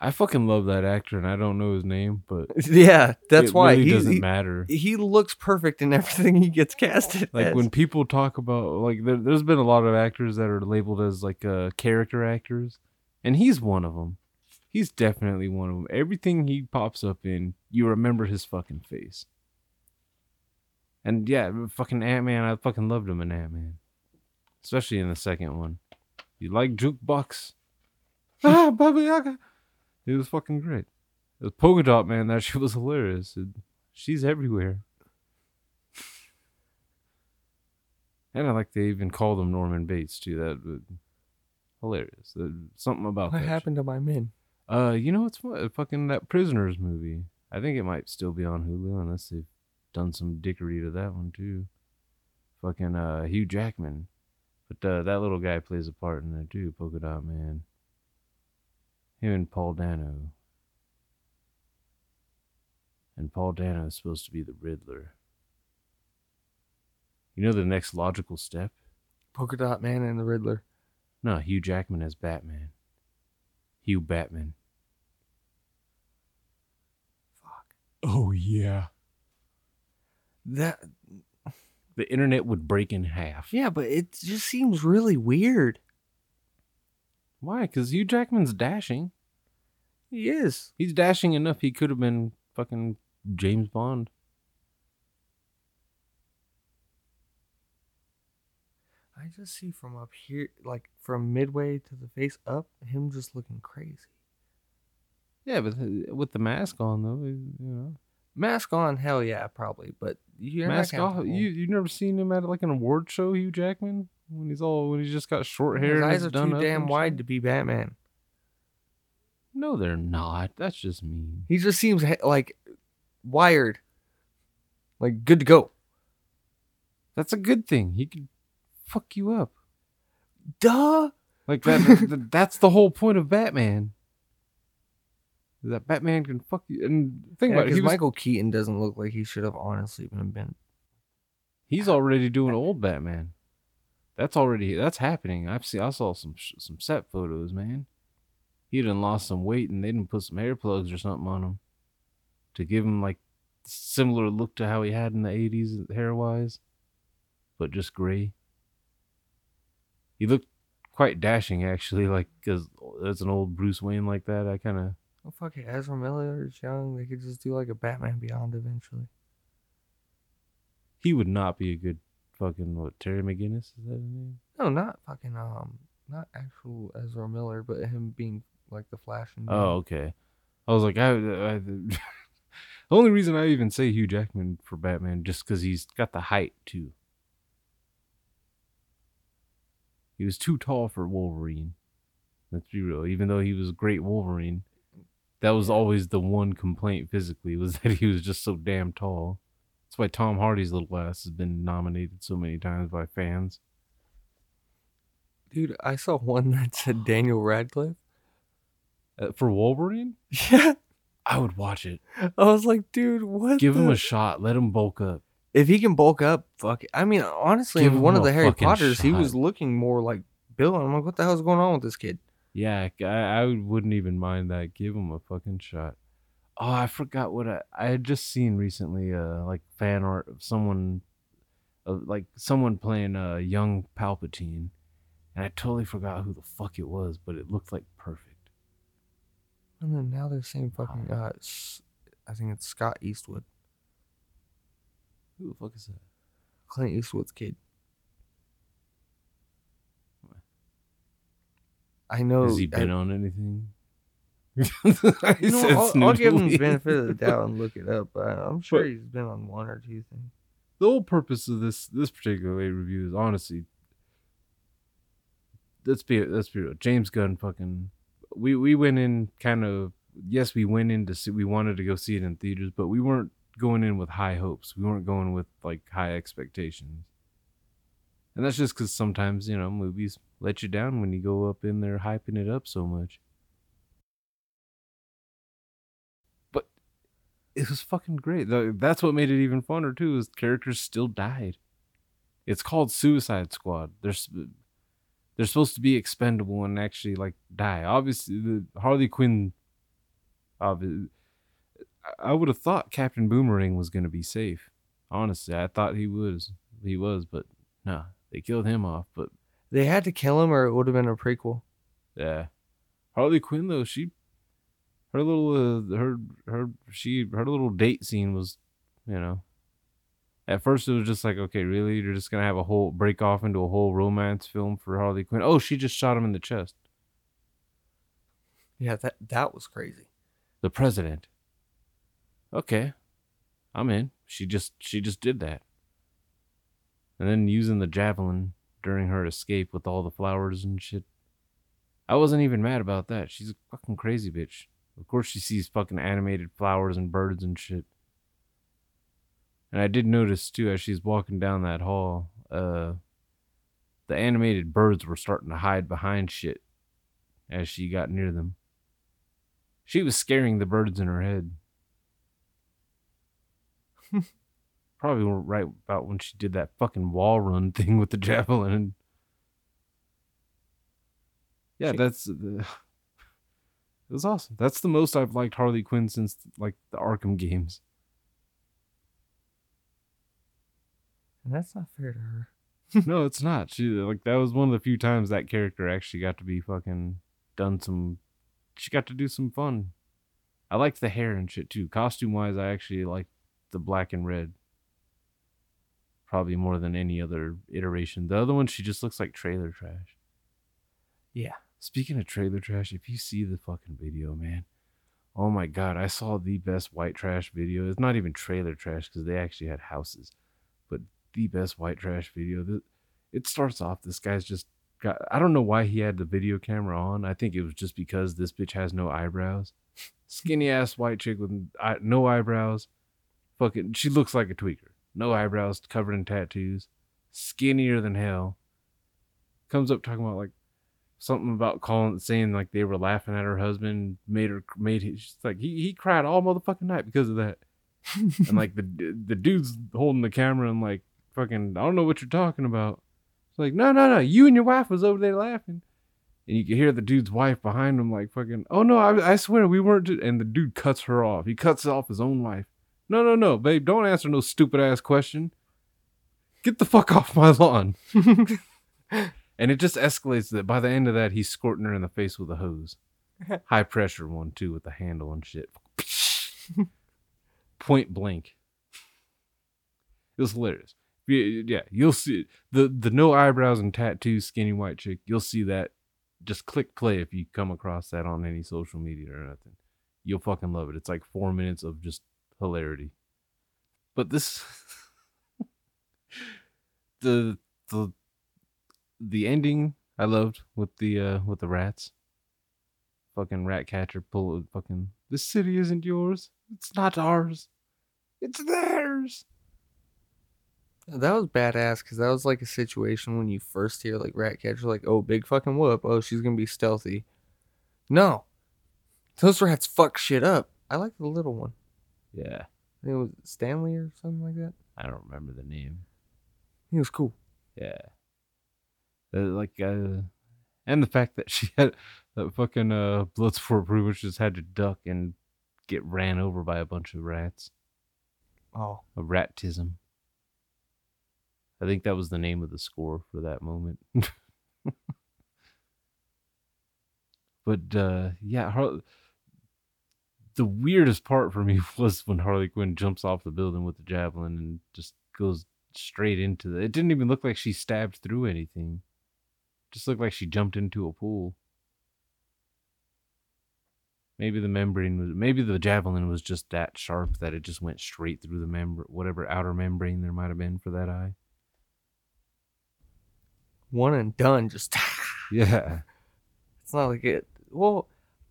Speaker 3: I fucking love that actor and I don't know his name, but
Speaker 1: yeah, that's
Speaker 3: it
Speaker 1: why.
Speaker 3: really
Speaker 1: he,
Speaker 3: doesn't
Speaker 1: he,
Speaker 3: matter.
Speaker 1: he looks perfect in everything he gets casted
Speaker 3: like
Speaker 1: as.
Speaker 3: when people talk about like there, there's been a lot of actors that are labeled as like uh character actors and he's one of them he's definitely one of them everything he pops up in you remember his fucking face. And yeah fucking ant-man i fucking loved him in ant-man especially in the second one. You like jukebox? Ah baba yaga it was fucking great it was polka dot man that shit was hilarious It- she's everywhere And I like they even called him Norman Bates too. That was hilarious. Uh, Something about
Speaker 1: what
Speaker 3: that. shit.
Speaker 1: happened to my men?
Speaker 3: Uh, you know what's what? Fucking that Prisoners movie. I think it might still be on Hulu unless they've done some dickery to that one too. Fucking uh Hugh Jackman, but uh, that little guy plays a part in there too. Polka Dot Man. Him and Paul Dano. And Paul Dano is supposed to be the Riddler. You know the next logical step?
Speaker 1: Polka Dot Man and the Riddler.
Speaker 3: No, Hugh Jackman as Batman. Hugh Batman.
Speaker 1: Fuck.
Speaker 3: Oh yeah.
Speaker 1: That
Speaker 3: The internet would break in half.
Speaker 1: yeah, but it just seems really weird.
Speaker 3: Why? Because Hugh Jackman's dashing.
Speaker 1: He is.
Speaker 3: He's dashing enough. He could have been fucking James Bond.
Speaker 1: I just see from up here, like from midway to the face up, him just looking crazy.
Speaker 3: Yeah, but uh, with the mask on though, you know.
Speaker 1: Mask on, hell yeah, probably. But you're
Speaker 3: mask off. You you never seen him at like an award show, Hugh Jackman, when he's all when he's just got short hair.
Speaker 1: His
Speaker 3: and
Speaker 1: eyes are too damn wide to be Batman.
Speaker 3: No, they're not. That's just mean.
Speaker 1: He just seems he- like wired, like good to go.
Speaker 3: That's a good thing. He could fuck you up.
Speaker 1: Duh.
Speaker 3: Like that. that's the whole point of Batman. That Batman can fuck you. And think
Speaker 1: Yeah,
Speaker 3: about it. Was,
Speaker 1: Michael Keaton doesn't look like he should have honestly been been.
Speaker 3: he's already doing old Batman. That's already that's happening. I've seen. I saw some some set photos, man. He done lost some weight, and they didn't put some hair plugs or something on him to give him like similar look to how he had in the '80s hair wise, but just gray. He looked quite dashing, actually. Like because as an old Bruce Wayne like that, I kind of
Speaker 1: Oh fuck it, Ezra Miller is young. They could just do like a Batman Beyond eventually.
Speaker 3: he would not be a good fucking what Terry McGinnis is that his name?
Speaker 1: No, not fucking um, not actual Ezra Miller, but him being like the Flash. And
Speaker 3: Oh, okay. I was like, I, I the only reason I even say Hugh Jackman for Batman just because he's got the height too. He was too tall for Wolverine. Let's be real. Even though he was a great Wolverine, that was always the one complaint physically was that he was just so damn tall. That's why Tom Hardy's little ass has been nominated so many times by fans.
Speaker 1: dude, I saw one that said Daniel Radcliffe.
Speaker 3: Uh, for Wolverine,
Speaker 1: Yeah,
Speaker 3: I would watch it.
Speaker 1: I was like, dude, what?
Speaker 3: Give him a shot. Let him bulk up.
Speaker 1: if he can bulk up, fuck it. I mean, honestly,
Speaker 3: Give
Speaker 1: in one of the Harry Potters, he was looking more like Bill. I'm like, what the hell's going on with this kid?
Speaker 3: Yeah, I, I wouldn't even mind that. Give him a fucking shot. Oh, I forgot what I I had just seen recently. Uh, like fan art of someone, of like someone playing uh young Palpatine, and I totally forgot who the fuck it was, but it looked like perfect.
Speaker 1: And then now they're saying fucking, uh, I think it's Scott Eastwood,
Speaker 3: Who the fuck is that?
Speaker 1: Clint Eastwood's kid. I know.
Speaker 3: Has he
Speaker 1: I-
Speaker 3: been on anything?
Speaker 1: Know, I'll, I'll give him the benefit of the doubt and look it up, but I'm sure
Speaker 3: But-
Speaker 1: he's been on one or two things.
Speaker 3: the whole purpose of this this particular review is honestly let's be let's be real. James Gunn fucking we we went in kind of yes we went in to see we wanted to go see it in theaters, but we weren't going in with high hopes. We weren't going with like high expectations. And that's just because sometimes, you know, movies let you down when you go up in there hyping it up so much. It was fucking great. That's what made it even funner too. Is characters still died. It's called Suicide Squad. They're they're supposed to be expendable and actually like die. Obviously, the Harley Quinn. Obvi- I- I would have thought Captain Boomerang was gonna be safe. Honestly, I thought he was. He was, but nah, they killed him off. But
Speaker 1: They had to kill him, or it would have been a prequel.
Speaker 3: yeah, Harley Quinn though she, her little uh, her her she her little date scene was, you know. At first it was just like, okay, really, you're just gonna have a whole break off into a whole romance film for Harley Quinn. Oh, she just shot him in the chest.
Speaker 1: Yeah, that that was crazy.
Speaker 3: The president. Okay, I'm in. She just she just did that. And then using the javelin during her escape with all the flowers and shit. I wasn't even mad about that. She's a fucking crazy bitch. Of course she sees fucking animated flowers and birds and shit. And I did notice too as she's walking down that hall, uh the animated birds were starting to hide behind shit as she got near them. She was scaring the birds in her head. Probably right about when she did that fucking wall run thing with the javelin. Yeah,
Speaker 1: She-
Speaker 3: that's the. It was awesome. That's the most I've liked Harley Quinn since like the Arkham games.
Speaker 1: And that's not fair to her.
Speaker 3: no, it's not. She like that was one of the few times that character actually got to be fucking done some. She got to do some fun. I liked the hair and shit too. Costume wise, I actually liked the black and red. probably more than any other iteration. The other one, she just looks like trailer trash.
Speaker 1: Yeah.
Speaker 3: Speaking of trailer trash, if you see the fucking video, man, oh my god, I saw the best white trash video. It's not even trailer trash because they actually had houses, but the best white trash video. It starts off. This guy's just got. I don't know why he had the video camera on. I think it was just because this bitch has no eyebrows. Skinny ass white chick with no eyebrows. Fucking, she looks like a tweaker. No eyebrows, covered in tattoos, skinnier than hell. Comes up talking about like something about calling, saying like they were laughing at her husband, made her made his, she's like he he cried all motherfucking night because of that. and like the the dude's holding the camera and like fucking I don't know what you're talking about. It's like no no no, you and your wife was over there laughing. And you can hear the dude's wife behind him, like fucking, oh no, I, I swear we weren't. ju-" And the dude cuts her off. He cuts off his own wife. No, no, no, babe, don't answer no stupid ass question. Get the fuck off my lawn. and it just escalates that by the end of that, he's squirting her in the face with a hose. High pressure one, too, with the handle and shit. Point blank. It was hilarious. Yeah, you'll see the the no eyebrows and tattoos skinny white chick. You'll see that. Just click play if you come across that on any social media or nothing. You'll fucking love it. It's like four minutes of just hilarity. But this the the the ending I loved with the uh with the rats. Fucking rat catcher pull fucking the city isn't yours. It's not ours. It's theirs.
Speaker 1: That was badass because that was like a situation when you first hear like rat catcher, like, oh, big fucking whoop. Oh, she's gonna be stealthy. No, those rats fuck shit up. I like the little one.
Speaker 3: Yeah.
Speaker 1: I think it was Stanley or something like that.
Speaker 3: I don't remember the name.
Speaker 1: He was cool.
Speaker 3: Yeah. Uh, like uh and the fact that she had that fucking uh Bloodsport Brewers just had to duck and get ran over by a bunch of rats.
Speaker 1: Oh,
Speaker 3: A ratism. I think that was the name of the score for that moment. but uh yeah, Har- the weirdest part for me was when Harley Quinn jumps off the building with the javelin and just goes straight into the. It didn't even look like she stabbed through anything. Just looked like she jumped into a pool. Maybe the membrane was. Maybe the javelin was just that sharp that it just went straight through the membrane, whatever outer membrane there might have been for that eye.
Speaker 1: one and done. Just
Speaker 3: Yeah.
Speaker 1: it's not like it. Well,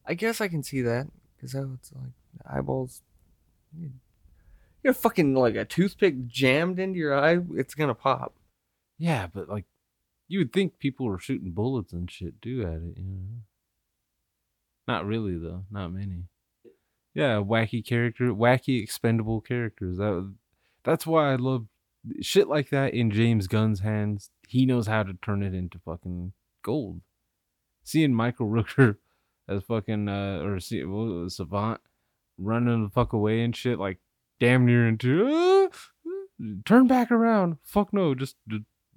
Speaker 1: I guess I can see that because it's like eyeballs. You're fucking like a toothpick jammed into your eye. It's gonna pop.
Speaker 3: Yeah, but like, you would think people were shooting bullets and shit too at it, you know? Not really though. Not many. Yeah, wacky character, wacky expendable characters. That that's why I love shit like that in James Gunn's hands. He knows how to turn it into fucking gold. Seeing Michael Rooker as fucking uh or see Savant running the fuck away and shit like damn near into uh, turn back around. Fuck no, just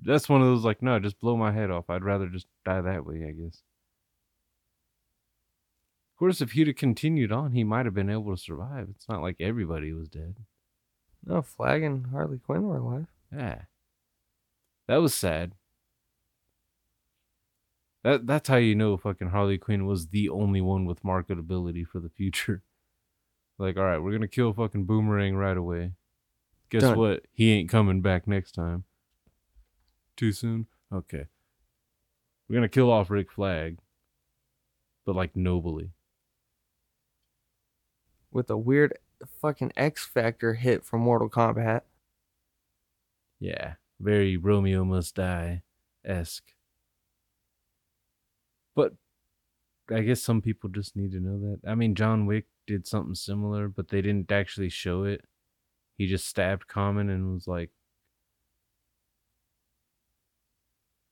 Speaker 3: that's one of those like no, just blow my head off. I'd rather just die that way, I guess. Of course, if he'd have continued on, he might have been able to survive. It's not like everybody was dead.
Speaker 1: No, Flag and Harley Quinn were alive.
Speaker 3: Yeah. That was sad. That that's how you know fucking Harley Quinn was the only one with marketability for the future. Like, all right, we're gonna kill fucking Boomerang right away. Guess
Speaker 1: Done.
Speaker 3: what? He ain't coming back next time. Too soon? Okay. We're gonna kill off Rick Flag. But like nobly.
Speaker 1: with a weird fucking X Factor hit from Mortal Kombat.
Speaker 3: Yeah. Very Romeo must die esque. But I guess some people just need to know that. I mean, John Wick did something similar, but they didn't actually show it. He just stabbed Common and was like,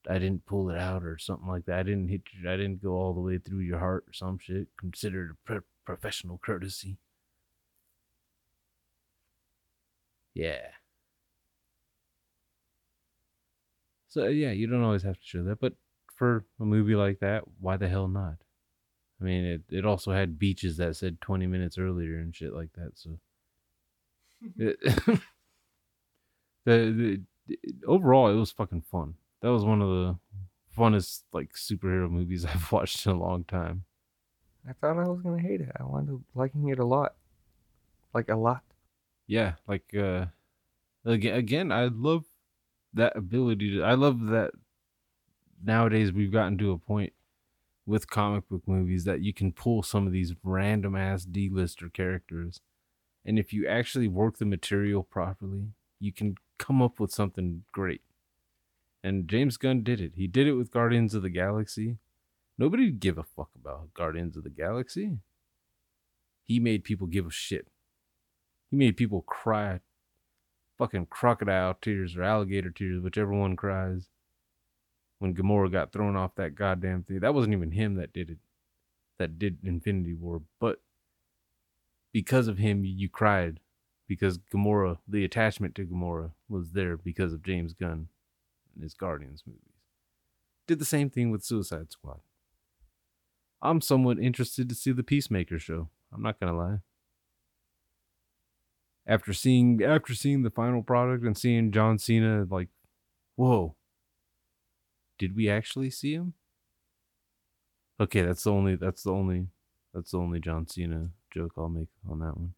Speaker 3: I didn't pull it out or something like that. I didn't hit you. I didn't go all the way through your heart or some shit. Considered a pro- professional courtesy. Yeah. So uh, yeah, you don't always have to show that, but for a movie like that, why the hell not? I mean, it, it also had beaches that said 20 minutes earlier and shit like that. So, it, the, the overall, it was fucking fun. That was one of the funnest like superhero movies I've watched in a long time.
Speaker 1: I thought I was gonna hate it. I wound up liking it a lot, like a lot.
Speaker 3: Yeah, like uh, again, again, I love that ability to. I love that nowadays we've gotten to a point with comic book movies that you can pull some of these random ass D-lister characters, and if you actually work the material properly, you can come up with something great. And James Gunn did it. He did it with Guardians of the Galaxy. Nobody give a fuck about Guardians of the Galaxy. He made people give a shit. He made people cry fucking crocodile tears or alligator tears, whichever one cries. When Gamora got thrown off that goddamn thing. That wasn't even him that did it. That did Infinity War. But because of him, you cried. Because Gamora, the attachment to Gamora was there because of James Gunn and his Guardians movies. Did the same thing with Suicide Squad. I'm somewhat interested to see the Peacemaker show. I'm not gonna lie after seeing after seeing the final product and seeing John Cena like whoa did we actually see him okay that's the only that's the only that's the only John Cena joke I'll make on that one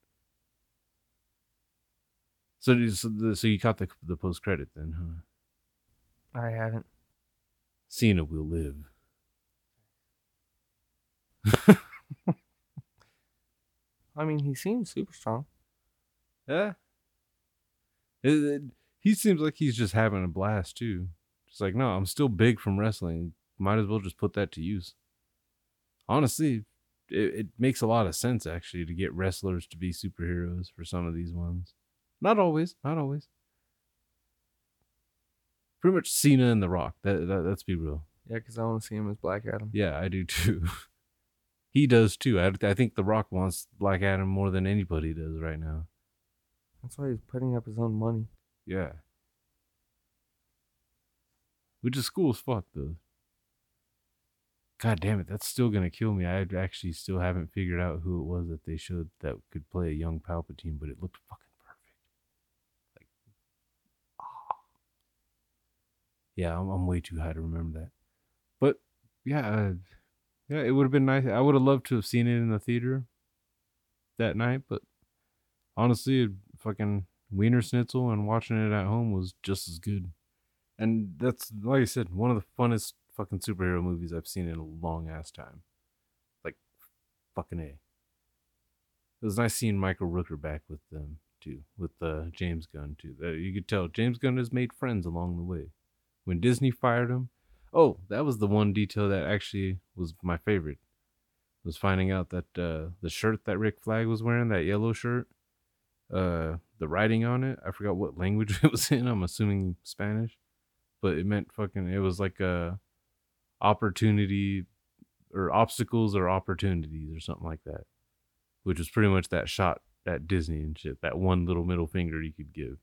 Speaker 3: so so, so you caught the the post credit then huh
Speaker 1: I haven't.
Speaker 3: Cena will live
Speaker 1: I mean, he seems super strong.
Speaker 3: Yeah. It- it- he seems like he's just having a blast too. Just like, no, I'm still big from wrestling. Might as well just put that to use. Honestly, it, it makes a lot of sense actually to get wrestlers to be superheroes for some of these ones. Not always, not always. Pretty much Cena and The Rock. That, that let's be real.
Speaker 1: Yeah, because I want to see him as Black Adam.
Speaker 3: Yeah, I do too. he does too. I, I think The Rock wants Black Adam more than anybody does right now.
Speaker 1: That's why he's putting up his own money.
Speaker 3: Yeah. Which is cool as fuck though. God damn it, that's still gonna kill me. I actually still haven't figured out who it was that they showed that could play a young Palpatine, but it looked fucking perfect. Like, ah. Yeah, I'm, I'm way too high to remember that. But yeah, uh, yeah, it would have been nice. I would have loved to have seen it in the theater that night, but honestly, fucking Wiener Schnitzel and watching it at home was just as good. And that's like I said, one of the funnest fucking superhero movies I've seen in a long ass time. Like fucking a. It was nice seeing Michael Rooker back with them too, with uh, James Gunn too. Uh, you could tell James Gunn has made friends along the way. When Disney fired him, oh, that was the one detail that actually was my favorite. Was finding out that uh, the shirt that Rick Flag was wearing, that yellow shirt, uh the writing on it i forgot what language it was in i'm assuming spanish but it meant fucking it was like a opportunity or obstacles or opportunities or something like that which was pretty much that shot at disney and shit that one little middle finger you could give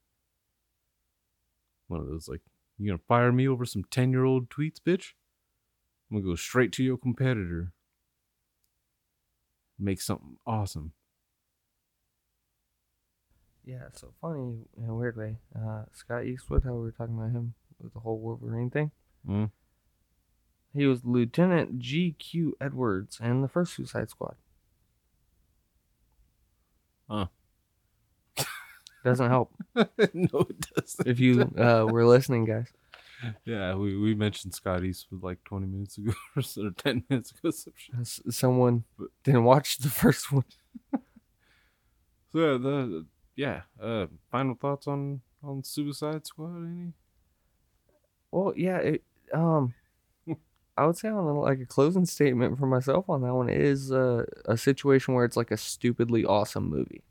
Speaker 3: one of those like you gonna fire me over some 10 year old tweets bitch i'm gonna go straight to your competitor make something awesome
Speaker 1: Yeah, so funny in a weird way. Uh, Scott Eastwood, how we were talking about him with the whole Wolverine thing.
Speaker 3: Mm.
Speaker 1: He was Lieutenant G.Q. Edwards in the first Suicide Squad.
Speaker 3: Huh.
Speaker 1: Doesn't help
Speaker 3: no, it doesn't.
Speaker 1: if you uh, were listening, guys.
Speaker 3: Yeah, we, we mentioned Scott Eastwood like 20 minutes ago or so, or 10 minutes ago. Some shit.
Speaker 1: S- Someone didn't watch the first one.
Speaker 3: So yeah, the yeah, uh, final thoughts on on Suicide Squad? Any?
Speaker 1: Well, yeah, it, um, I would say on a, like a closing statement for myself on that one is uh, a situation where it's like a stupidly awesome movie.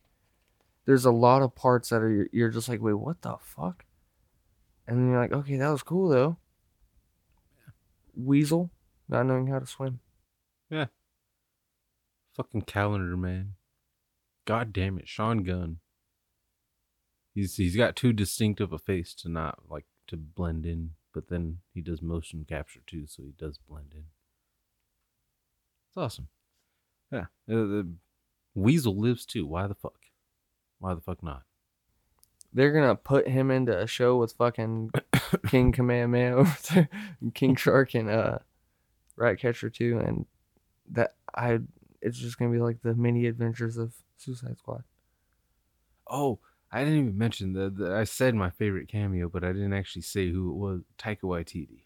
Speaker 1: There's a lot of parts that are you're just like, wait, what the fuck? And then you're like, okay, that was cool though. Weasel, not knowing how to swim. Yeah.
Speaker 3: Fucking calendar man. God damn it, Sean Gunn. He's he's got too distinctive a face to not like to blend in, but then he does motion capture too, so he does blend in. It's awesome. Yeah, uh, the Weasel lives too. Why the fuck? Why the fuck not?
Speaker 1: they're gonna put him into a show with fucking King Kamehameha over there, King Shark and uh, Ratcatcher too, and that I it's just gonna be like the mini adventures of Suicide Squad.
Speaker 3: Oh, I didn't even mention that. I said my favorite cameo, but I didn't actually say who it was. Taika Waititi,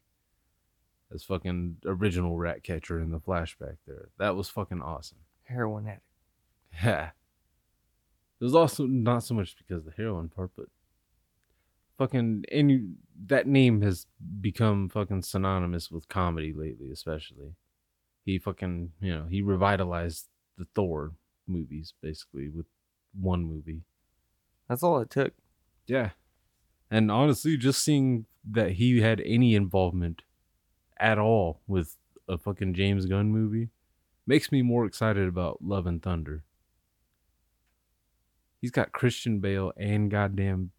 Speaker 3: as fucking original Ratcatcher in the flashback. There, that was fucking awesome.
Speaker 1: Heroin addict.
Speaker 3: Yeah. It was also not so much because of the heroin part, but fucking any that name has become fucking synonymous with comedy lately, especially. He fucking you know, he revitalized the Thor movies basically with one movie.
Speaker 1: That's all it took.
Speaker 3: Yeah. And honestly, just seeing that he had any involvement at all with a fucking James Gunn movie makes me more excited about Love and Thunder. He's got Christian Bale and goddamn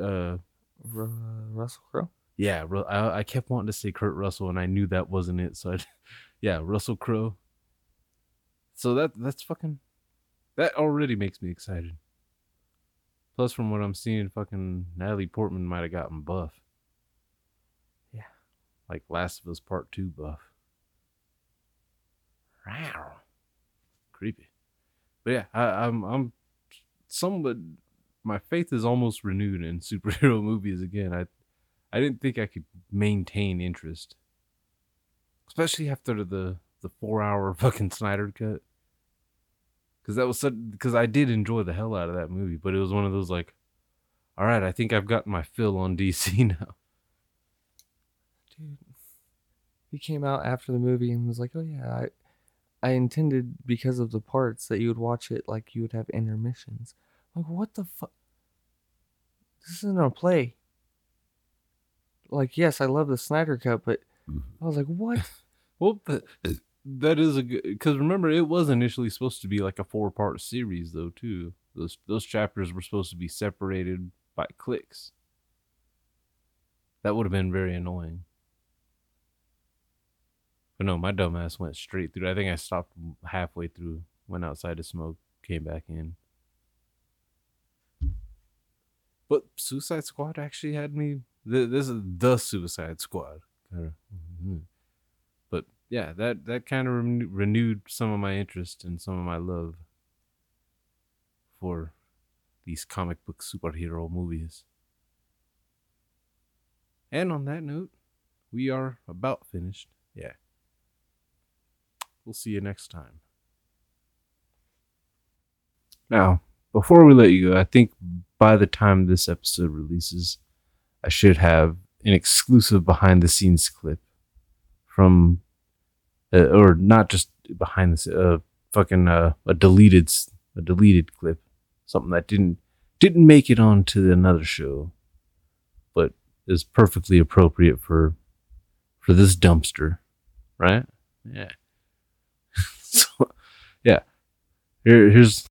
Speaker 3: uh
Speaker 1: Ru- Russell Crowe.
Speaker 3: yeah, I, I kept wanting to say Kurt Russell and I knew that wasn't it. So I, yeah, Russell Crowe. So that that's fucking that already makes me excited. Plus from what I'm seeing, fucking Natalie Portman might have gotten buff.
Speaker 1: Yeah.
Speaker 3: Like Last of Us Part 2 buff. Wow. Creepy. But yeah, I, I'm I'm somewhat my faith is almost renewed in superhero movies again. I I didn't think I could maintain interest, especially after the the four hour fucking Snyder cut. Because that was such. because I did enjoy the hell out of that movie, but it was one of those like, all right, I think I've gotten my fill on DC now.
Speaker 1: Dude, he came out after the movie and was like, "Oh yeah, I, I intended because of the parts that you would watch it like you would have intermissions." Like, what the fuck? This isn't a play. Like, yes, I love the Snyder Cut, but mm-hmm. I was like, what?
Speaker 3: Well, that, that is a good because remember it was initially supposed to be like a four part series though too. Those those chapters were supposed to be separated by clicks. That would have been very annoying. But no, my dumbass went straight through. I think I stopped halfway through, went outside to smoke, came back in. But Suicide Squad actually had me. th- This is the Suicide Squad. Mhm. But yeah, that that kind of renew- renewed some of my interest and some of my love for these comic book superhero movies. And on that note, we are about finished. Yeah. We'll see you next time. Now, before we let you go, I think by the time this episode releases, I should have an exclusive behind the scenes clip from, uh, or not just behind the s- uh, fucking uh, a deleted a deleted clip, something that didn't didn't make it onto another show, but is perfectly appropriate for for this dumpster, right? Yeah. so, yeah. Here, here's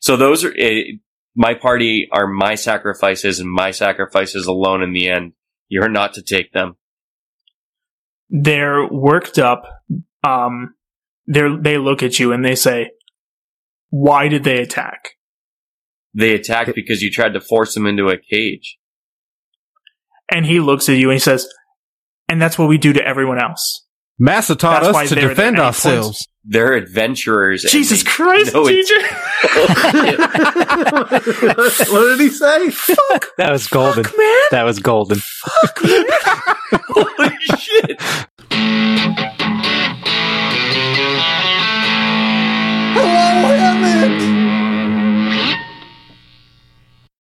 Speaker 5: So those are eh, my party are my sacrifices and my sacrifices alone in the end. You're not to take them.
Speaker 6: they're worked up. Um, they they look at you and they say, "Why did they attack?"
Speaker 5: They attacked because you tried to force them into a cage.
Speaker 6: And he looks at you and he says, "And that's what we do to everyone else."
Speaker 2: Massa taught
Speaker 6: That's
Speaker 2: us to defend
Speaker 6: there, and he
Speaker 2: ourselves.
Speaker 5: They're adventurers. and
Speaker 6: Jesus
Speaker 5: they
Speaker 6: Christ,
Speaker 5: know
Speaker 6: TJ!
Speaker 2: what did he say? Fuck.
Speaker 7: That was golden.
Speaker 6: man.
Speaker 7: That was golden. Fuck!
Speaker 5: Holy shit!